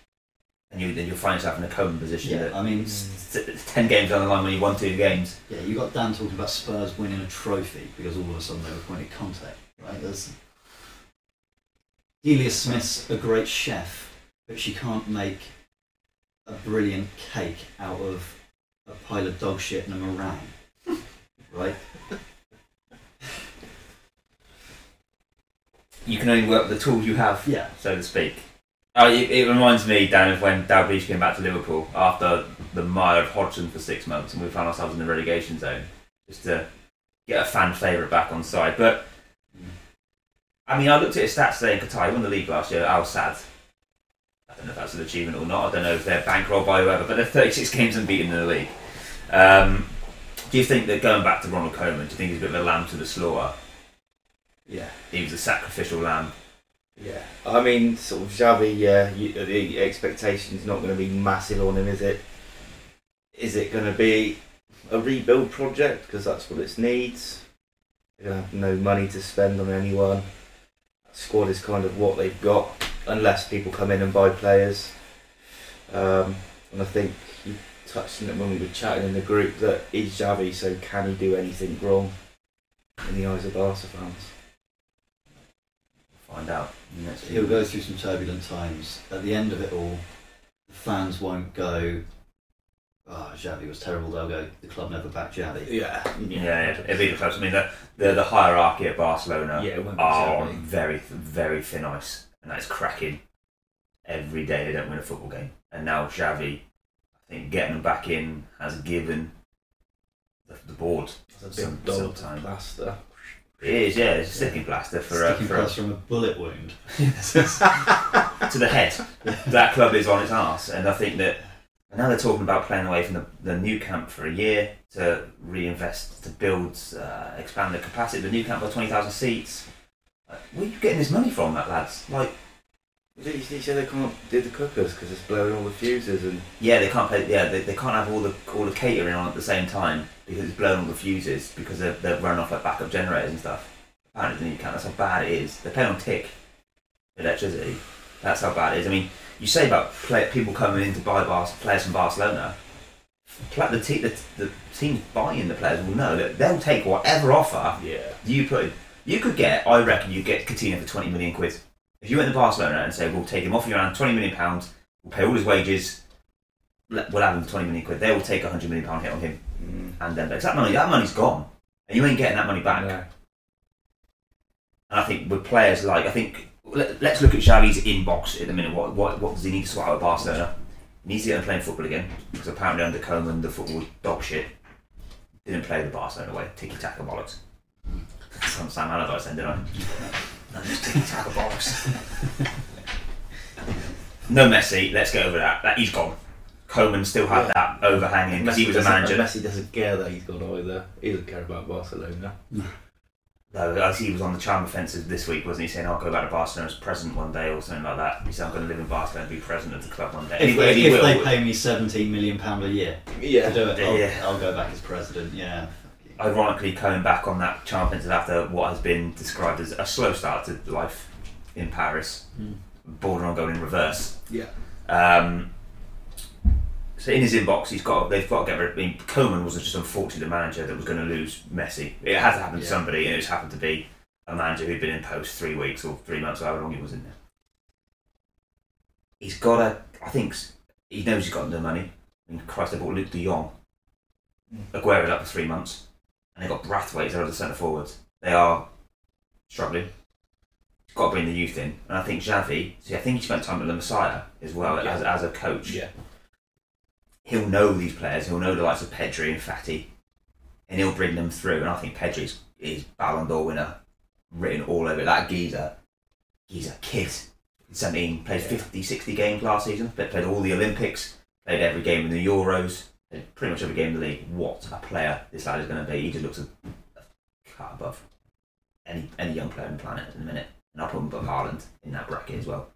and you then you'll find yourself in a Koeman position. Yeah, that I mean, s- s- ten games down the line when you won two games. yeah, you got Dan talking about Spurs winning a trophy because all of a sudden they were appointed Conte, right? There's Delia Smith's a great chef, but she can't make a brilliant cake out of a pile of dog shit and a meringue, right? You can only work with the tools you have, Yeah, so to speak. Oh, it, it reminds me, Dan, of when Dalglish came back to Liverpool after the mire of Hodgson for six months, and we found ourselves in the relegation zone, just to get a fan favourite back on side. But I mean, I looked at his stats today in Qatar. He won the league last year. Al Sadd. I don't know if that's an achievement or not. I don't know if they're bankrolled by whoever, but they're 36 games unbeaten in the league. Um, do you think that going back to Ronald Koeman, do you think he's a bit of a lamb to the slaughter? Yeah. He was a sacrificial lamb. Yeah, I mean, sort of Xavi. Yeah, you, the expectation's not going to be massive on him, is it? Is it going to be a rebuild project because that's what it needs? They're going to have no money to spend on anyone. Squad is kind of what they've got, unless people come in and buy players. Um, and I think you touched on it when we were chatting in the group that is Xavi, so can he do anything wrong in the eyes of Barca fans? Find out. next he'll go through some turbulent times. At the end of it all, the fans won't go, "Oh, Xavi was terrible." They'll go, "The club never backed Xavi." Yeah, Yeah, yeah, it'd be the close. I mean, the, the the hierarchy at Barcelona Yeah, it won't be are on very very thin ice, and that's cracking. Every day they don't win a football game, and now Xavi, I think getting them back in has given the, the board some, big some to time. plaster. It is, yeah, it's a sticking plaster for, uh, Sticking for plus from a bullet wound. to the head. that club is on its arse, and I think that and now they're talking about playing away from the, the Nou Camp for a year to reinvest, to build, uh, expand the capacity the Nou Camp by 20,000 seats. Uh, where are you getting this money from, that lads? Like, He he said they can't do the cookers because it's blowing all the fuses and yeah, they can't play. Yeah, they, they can't have all the all the catering on at the same time because it's blowing all the fuses because they're, they're running off like backup generators and stuff. Apparently, the Nou Camp. That's how bad it is. They're paying on tick electricity. That's how bad it is. I mean, you say about play, people coming in to buy Bar- players from Barcelona. the, te- the, the teams buying the players will know that they'll take whatever offer Yeah. you put. in. You could get, I reckon, you get Coutinho for twenty million quid. If you went to Barcelona and say, "We'll take him off you around twenty million pounds, we'll pay all his wages, we'll have him for twenty million quid," they will take a hundred million pound hit on him, Mm. and then because that money, that money's gone, and you ain't getting that money back. No. And I think with players like, I think let, let's look at Xavi's inbox at the minute. What, what what does he need to sort out at Barcelona? He needs to get him playing football again because apparently under Koeman the football was dog shit. Didn't play the Barcelona way, tiki taka bollocks. Some Sam Allardyce then, didn't I? No, just tiki taka bollocks. no Messi. Let's get over that. That he's gone. Koeman still had Yeah. that overhanging because he was a manager. Messi doesn't care that he's gone either. He doesn't care about Barcelona. No, as he was on the charm offensive this week, wasn't he? Saying, "I'll go back to Barcelona as president one day" or something like that. He said, "I'm going to live in Barcelona and be president of the club one day." If, Anyway, they, he if will. they pay me seventeen million pound a year Yeah. to do it, I'll, Yeah. I'll go back as president. Yeah. Ironically, coming back on that charm offensive after what has been described as a slow start to life in Paris, Hmm. border on going in reverse. Yeah. Um, in his inbox, he's got they've got to get rid. I mean, Koeman wasn't just unfortunately the manager that was going to lose Messi. It had to happen to Yeah. somebody, and it just happened to be a manager who'd been in post three weeks or three months, or however long he was in there. He's got a. I think he knows he's got no money. I mean, Christ, they bought Luuk De Jong. Mm. Aguero's up for three months, and they've got Braithwaite as other centre forwards. They are struggling. He's got to bring the youth in, and I think Xavi. See, I think he spent time with the Messiah as well Yeah. as, as a coach. Yeah. He'll know these players. He'll know the likes of Pedri and Fati, and he'll bring them through. And I think Pedri's is Ballon d'Or winner, written all over it. that geezer. He's a kid. 17, played Yeah. 50, 60 games last season. Played, played all the Olympics. Played every game in the Euros. Played pretty much every game in the league. What a player this lad is going to be. He just looks a, a cut above any any young player on the planet at the minute. And I'll put him above Haaland in that bracket as well.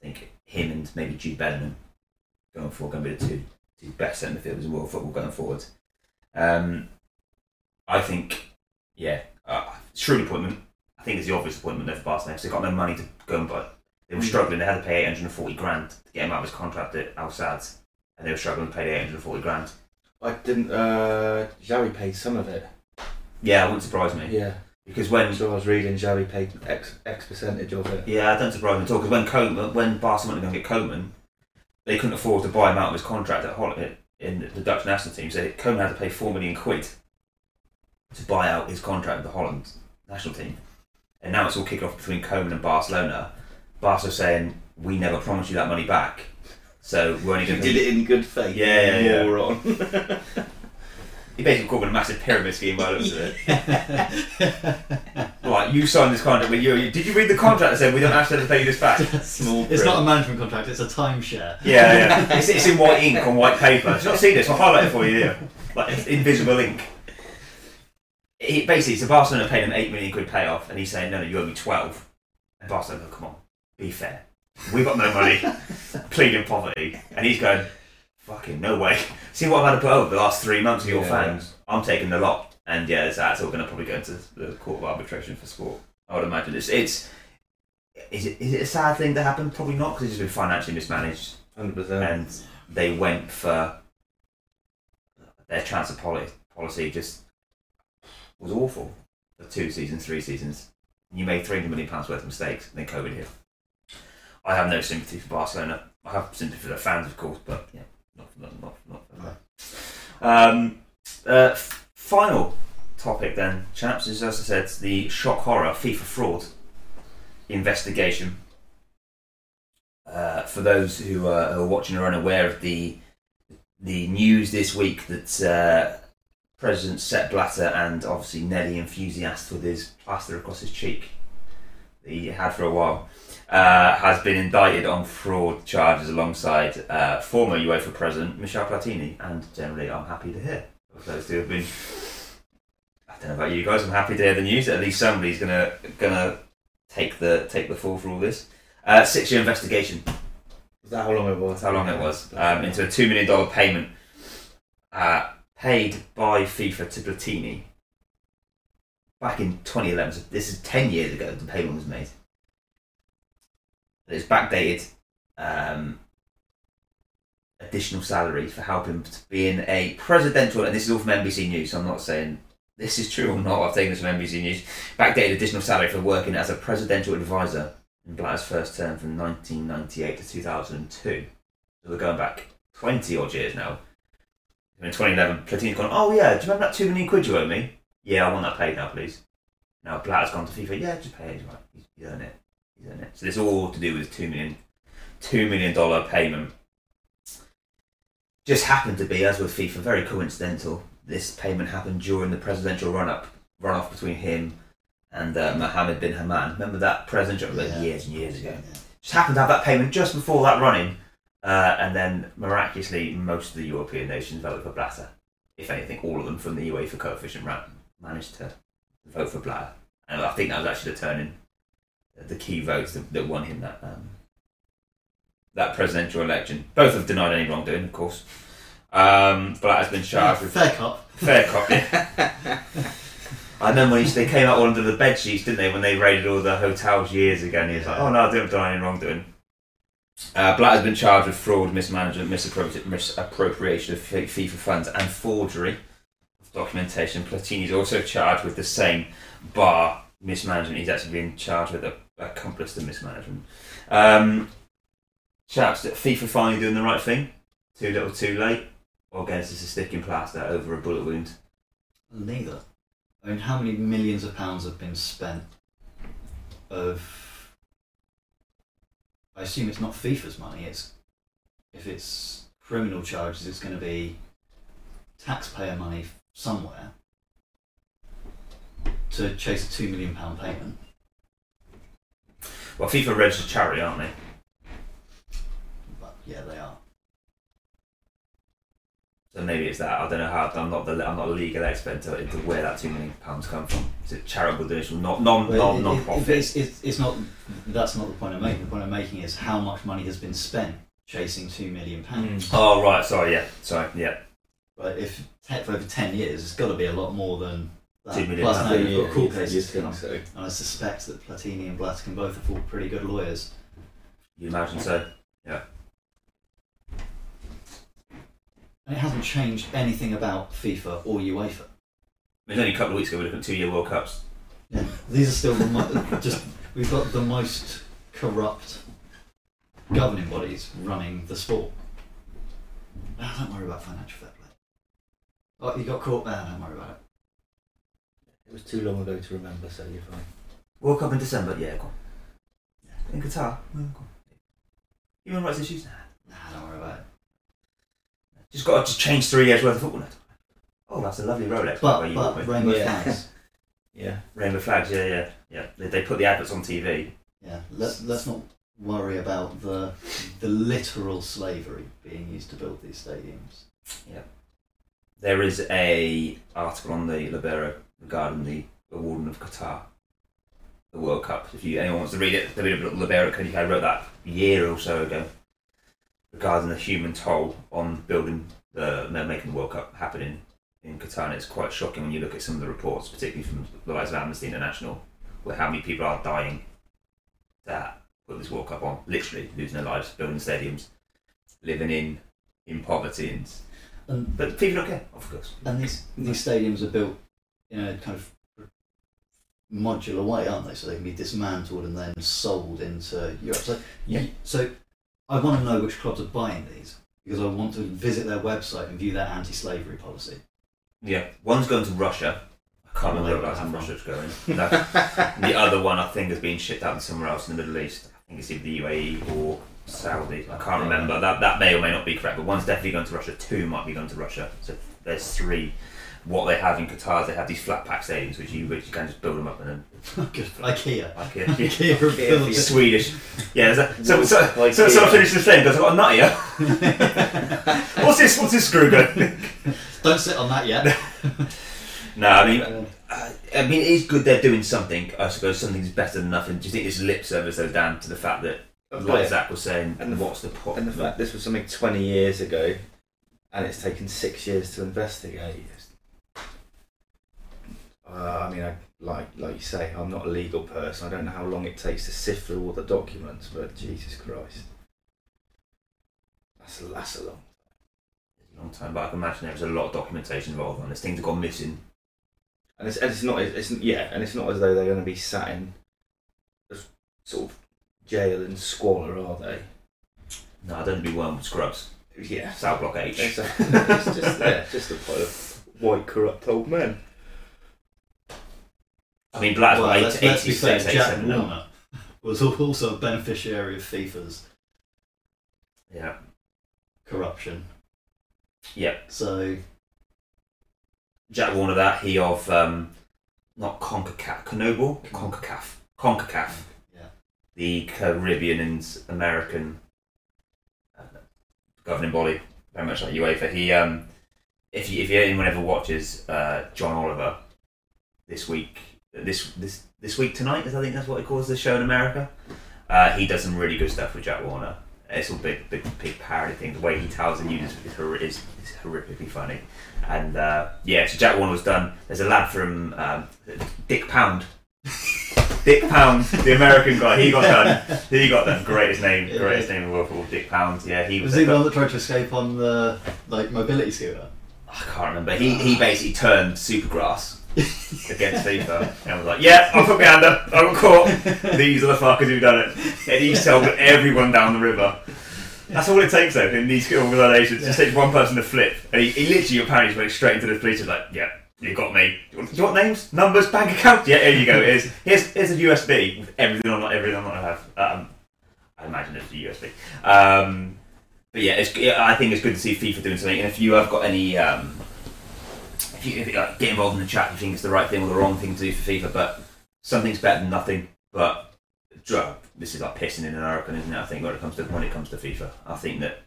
I think him and maybe Jude Bellingham going forward going to be the two, two best centre midfielders in world football going forward. Um, I think, yeah, uh, shrewd appointment. I think it's the obvious appointment there for Barcelona because they've got no money to go and buy. They were struggling. They had to pay 840 grand to get him out of his contract at Al Sadd, and they were struggling to pay the 840 grand. I didn't. Uh, Xavi paid some of it. Yeah, it wouldn't surprise me Yeah. because when So I was reading Xavi paid X X percentage of it. Yeah, it doesn't surprise me at all because when when Barcelona going to get Koeman, they couldn't afford to buy him out of his contract at Hol- in the Dutch national team. So Koeman had to pay four million quid to buy out his contract with the Holland national team. And now it's all kicking off between Koeman and Barcelona. Barca saying we never promised you that money back, so we're only going to. did it in good faith. Yeah, yeah, yeah. Moron. He basically called it a massive pyramid scheme by the looks of it. Like you signed this contract with you. Did you read the contract that said we don't actually have to pay you this back? Small. It's not a management contract, it's a timeshare. Yeah, yeah. It's, it's in white ink on white paper. Did you not see this? I'll highlight it for you here. Like it's invisible ink. He, basically, so Barcelona paid him 8 million quid payoff, and he's saying, no, no, you owe me 12. And Barcelona, come on, be fair. We've got no money, pleading poverty. And he's going, fucking no way. See what I've had to put over the last three months of your Yeah. fans? I'm taking the lot. And yeah, that's, that's all going to probably go into the court of arbitration for sport. I would imagine. It's, it's is it, is it a sad thing to happen? Probably not, because it's been financially mismanaged Hundred percent. and they went for their transfer poli- policy just was awful for two seasons, three seasons. You made three hundred million pounds worth of mistakes, and then COVID hit. I have no sympathy for Barcelona. I have sympathy for their fans, of course, but yeah, Um, uh, final topic then, chaps, is as I said, the shock horror FIFA fraud investigation. Uh, for those who are, who are watching or unaware of the the news this week that uh, President Sepp Blatter and obviously Nelly enthusiast with his plaster across his cheek he had for a while uh, has been indicted on fraud charges alongside uh, former UEFA President Michel Platini and generally I'm happy to hear those two have been I don't know about you guys I'm happy to hear the news that at least somebody's gonna gonna take the take the fall for all this uh, six year investigation Was that how long it was? that's how long it was. Um, into a $2 million payment uh, paid by FIFA to Platini back in 2011. So this is 10 years ago the payment was made. It's backdated. Um, additional salary for helping to be in a presidential, and this is all from NBC News, so I'm not saying this is true or not, I've taken this from NBC News, backdated additional salary for working as a presidential advisor in Blatter's first term from 1998 to 2002. So we're going back 20 odd years now. In 2011, Platini's gone, oh yeah, do you remember that 2 million quid you owe me? Yeah, I want that paid now, please. Now Blatter's gone to FIFA, yeah, just pay it, he's earned it. Earned it. So this is all to do with 2 million, $2 million payment. Just happened to be, as with FIFA, very coincidental. This payment happened during the presidential run-up, run-off between him and uh, Mohammed bin Haman. Remember that presidential like, Yeah. years and years ago. Yeah. Just happened to have that payment just before that running, uh, and then miraculously, most of the European nations voted for Blatter. If anything, all of them from the UEFA coefficient ra- managed to vote for Blatter, and I think that was actually the turning, the key votes that, that won him that um, that presidential election. Both have denied any wrongdoing, of course. Um, Blatter's been charged with Fair cop. fair copy. I remember when he, they came out all under the bed sheets, didn't they, when they raided all the hotels years ago, and he was like, "Oh no, I didn't have done any wrongdoing." Uh, Blatt has been charged with fraud, mismanagement, misappropri- misappropriation of FIFA funds, and forgery of documentation. Platini is also charged with the same bar mismanagement. He's actually been charged with a accomplice to mismanagement. Um, chaps, that FIFA finally doing the right thing. Too little, too late. Or again, it's just a sticking plaster over a bullet wound. Neither. I mean, how many millions of pounds have been spent of. I assume it's not FIFA's money, it's. If it's criminal charges, it's going to be taxpayer money somewhere to chase a £2 million payment. Well, FIFA registered charity, aren't they? But yeah, they are. So maybe it's that. I don't know how. I'm not the. I'm not a legal expert into, into where that two million pounds come from. Is it charitable donation, not non non non profit? It's, it's, it's not. That's not the point I'm making. The point I'm making is how much money has been spent chasing two million pounds. Mm. Oh right, sorry, yeah, sorry, yeah. But if for over ten years, it's got to be a lot more than. Two million Plus pounds. you've got court cases to come. so. And I suspect that Platini and Blatter can both afford pretty good lawyers. You imagine so? Yeah. And it hasn't changed anything about FIFA or UEFA. I mean, it's only a couple of weeks ago we looked at two year World Cups. Yeah, these are still the mo- just we've got the most corrupt governing bodies running the sport. Ah, don't worry about financial fair play. Oh, you got caught. Ah, don't worry about it. It was too long ago to remember, so you're fine. World Cup in December, yeah, go on. Yeah. In Qatar, yeah, go on. Human rights issues, nah. Nah, don't worry about it. Just got to just change three years worth of football. now. Oh, that's a lovely Rolex. by the way, But you but bought rainbow Yeah. flags. Yeah. Rainbow flags, yeah, yeah, yeah. They, they put the adverts on TV. Yeah, let's let's not worry about the the literal slavery being used to build these stadiums. Yeah. There is a article on the Libero regarding the awarding of Qatar, the World Cup. If you anyone wants to read it, the Libero Clinic, I wrote that a year or so ago regarding the human toll on building the making the World Cup happen in, in Qatar. And it's quite shocking when you look at some of the reports, particularly from the likes of Amnesty International, where how many people are dying to put this World Cup on, literally losing their lives, building stadiums, living in in poverty and And but people don't care, of course. and these these stadiums are built in a kind of modular way, aren't they? So they can be dismantled and then sold into Europe. So Yeah. So I want to know which clubs are buying these because I want to visit their website and view their anti-slavery policy. Yeah, one's going to Russia. I can't remember Well, where they- in Russia it's going. No. The other one, I think, is being shipped out somewhere else in the Middle East. I think it's either the UAE or Saudi. I can't remember. That that may or may not be correct, but one's definitely going to Russia. Two might be going to Russia. So there's three. What they have in Qatar is they have these flat pack stadiums, which you which you can just build them up and then Good for IKEA. like yeah, IKEA are building- Swedish. Yeah, there's so so Like so, so I Ikea. finished this thing because I've got a nut here. what's this? What's this screw going? Don't sit on that yet. no, I mean Uh, I mean, it is good they're doing something. I suppose something's better than nothing. Do you think it's lip service though, down to the fact that, like Zac was saying, And the- what's the point? And the fact this was something 20 years ago and it's taken six years to investigate. Uh, I mean, I, like like you say, I'm not a legal person. I don't know how long it takes to sift through all the documents, but Jesus Christ. That's a, that's a long time. It's a long time, but I can imagine there was a lot of documentation involved on this. Things have gone missing. And it's, and it's not it's yeah, and it's not as though they're going to be sat in a sort of jail and squalor, are they? No, I don't be one with scrubs. Yeah. South Block H. It's, a, it's just yeah, just a pile of white corrupt old men. I mean, Black's well, let's, let's be fair, Jack Warner was also a beneficiary of FIFA's Yeah. corruption. Yeah. So Jack Warner, that he of um, not CONCACAF, CONOBLE, CONCACAF, CONCACAF, yeah, the Caribbean and American uh, governing body, very much like UEFA. He, um, if you, if anyone ever watches uh, John Oliver this week, this this this week tonight, is I think that's what he calls the show in America. Uh, he does some really good stuff with Jack Warner. It's all big, big, big parody thing. The way he tells the news is, is, is horrifically funny. And uh, yeah, so Jack Warner was done. There's a lad from um, Dick Pound. Dick Pound, the American guy, he got done. He got done. Greatest name, Yeah. greatest name in the world for all. Dick Pound. Yeah, he was. was he the one that tried to escape on the like mobility scooter? I can't remember. He he basically turned Supergrass against FIFA and I was like, "Yeah, I'll put hand up. I got caught. These are the fuckers who've done it." And he told everyone down the river. That's all it takes though in these organisations. Just takes one person to flip, and he, he literally apparently just went straight into the police. and like, "Yeah, you got me. Do you want, do you want names, numbers, bank accounts? Yeah, here you go. Here's here's, here's a USB with everything on everything on I have. Um, I imagine it's a USB. Um, but yeah, it's, yeah, I think it's good to see FIFA doing something. And if you have got any, um, if you, if you uh, get involved in the chat, if you think it's the right thing or the wrong thing to do for FIFA, but something's better than nothing. But drug, this is like pissing in an hurricane, isn't it? I think when it comes to when it comes to FIFA, I think that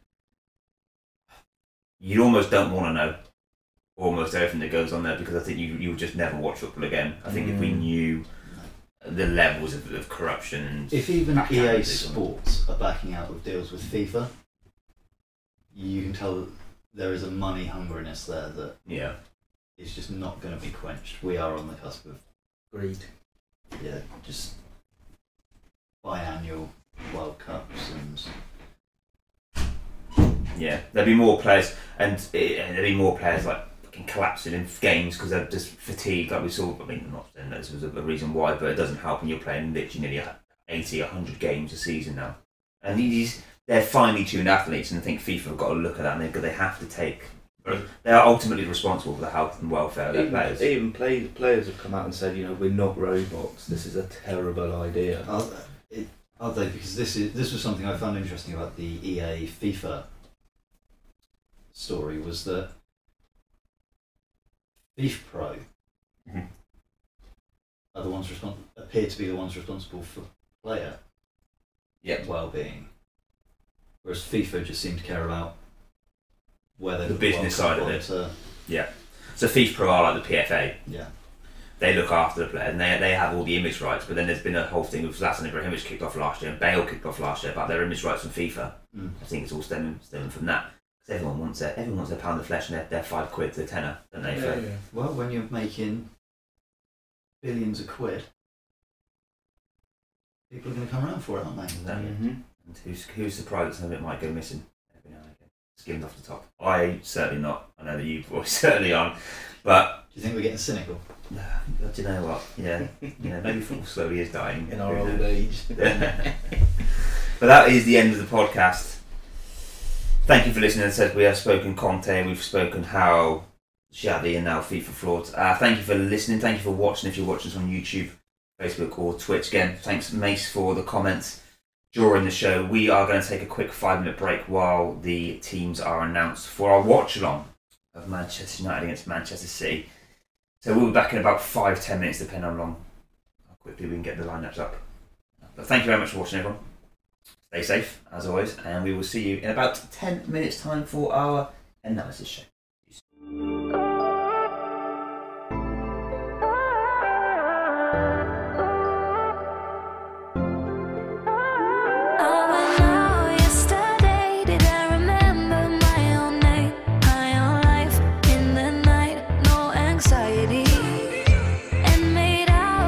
you almost don't want to know almost everything that goes on there because I think you you would just never watch football again. I think if we Mm. knew the levels of, of corruption and If even EA Sports are backing out of deals with FIFA, you can tell that there is a money hungriness there that yeah, is just not going to be quenched. We are on the cusp of Greed. yeah, just biannual World Cups and Yeah, there'll be more players, and eh, there'll be more players like fucking collapsing in games because they're just fatigued. Like we saw, I mean, I'm not saying that this was a, a reason why, but it doesn't help when you're playing literally nearly 80, 100 games a season now. And these, they're finely tuned athletes, and I think FIFA have got to look at that and they, they have to take. They are ultimately responsible for the health and welfare of their Even, players. even play, players have come out and said, you know, we're not robots. This is a terrible idea. are, it, are they? Because this is this was something I found interesting about the EA FIFA story was that FIFA Pro Mhm. are the ones respon- appear to be the ones responsible for player Yep. well-being, whereas FIFA just seem to care about whether The business side of it. To, So FIFPro are like the PFA. yeah, they look after the player and they, they have all the image rights. But then there's been a whole thing with Zlatan Ibrahimovic kicked off last year and Bale kicked off last year about their image rights from FIFA. mm. I think it's all stemming, stemming from that. 'Cause everyone wants their everyone wants their pound of flesh and their, their five quid to a tenner, don't they? for- Well, when you're making billions of quid, people are going to come around for it, aren't they? Exactly. Mm-hmm. And who's who's surprised that some of it might go missing every now and again? Skimmed off the top. I certainly not. I know that you boys certainly aren't. But Do you think we're getting cynical? do you know what? Yeah, yeah. Maybe football slowly is dying In our old age. but that is the end of the podcast. Thank you for listening. As I said, we have spoken Conte, we've spoken Howe Xavi and now FIFA flawed. Uh, thank you for listening. Thank you for watching. If you're watching us on YouTube, Facebook, or Twitch, again, thanks Mace for the comments during the show. We are going to take a quick five minute break while the teams are announced for our watch along of Manchester United against Manchester City. So we'll be back in about five ten minutes, depending on how long, how quickly we can get the lineups up. But thank you very much for watching, everyone. Stay safe, as always, and we will see you in about 10 minutes' time for our analysis show.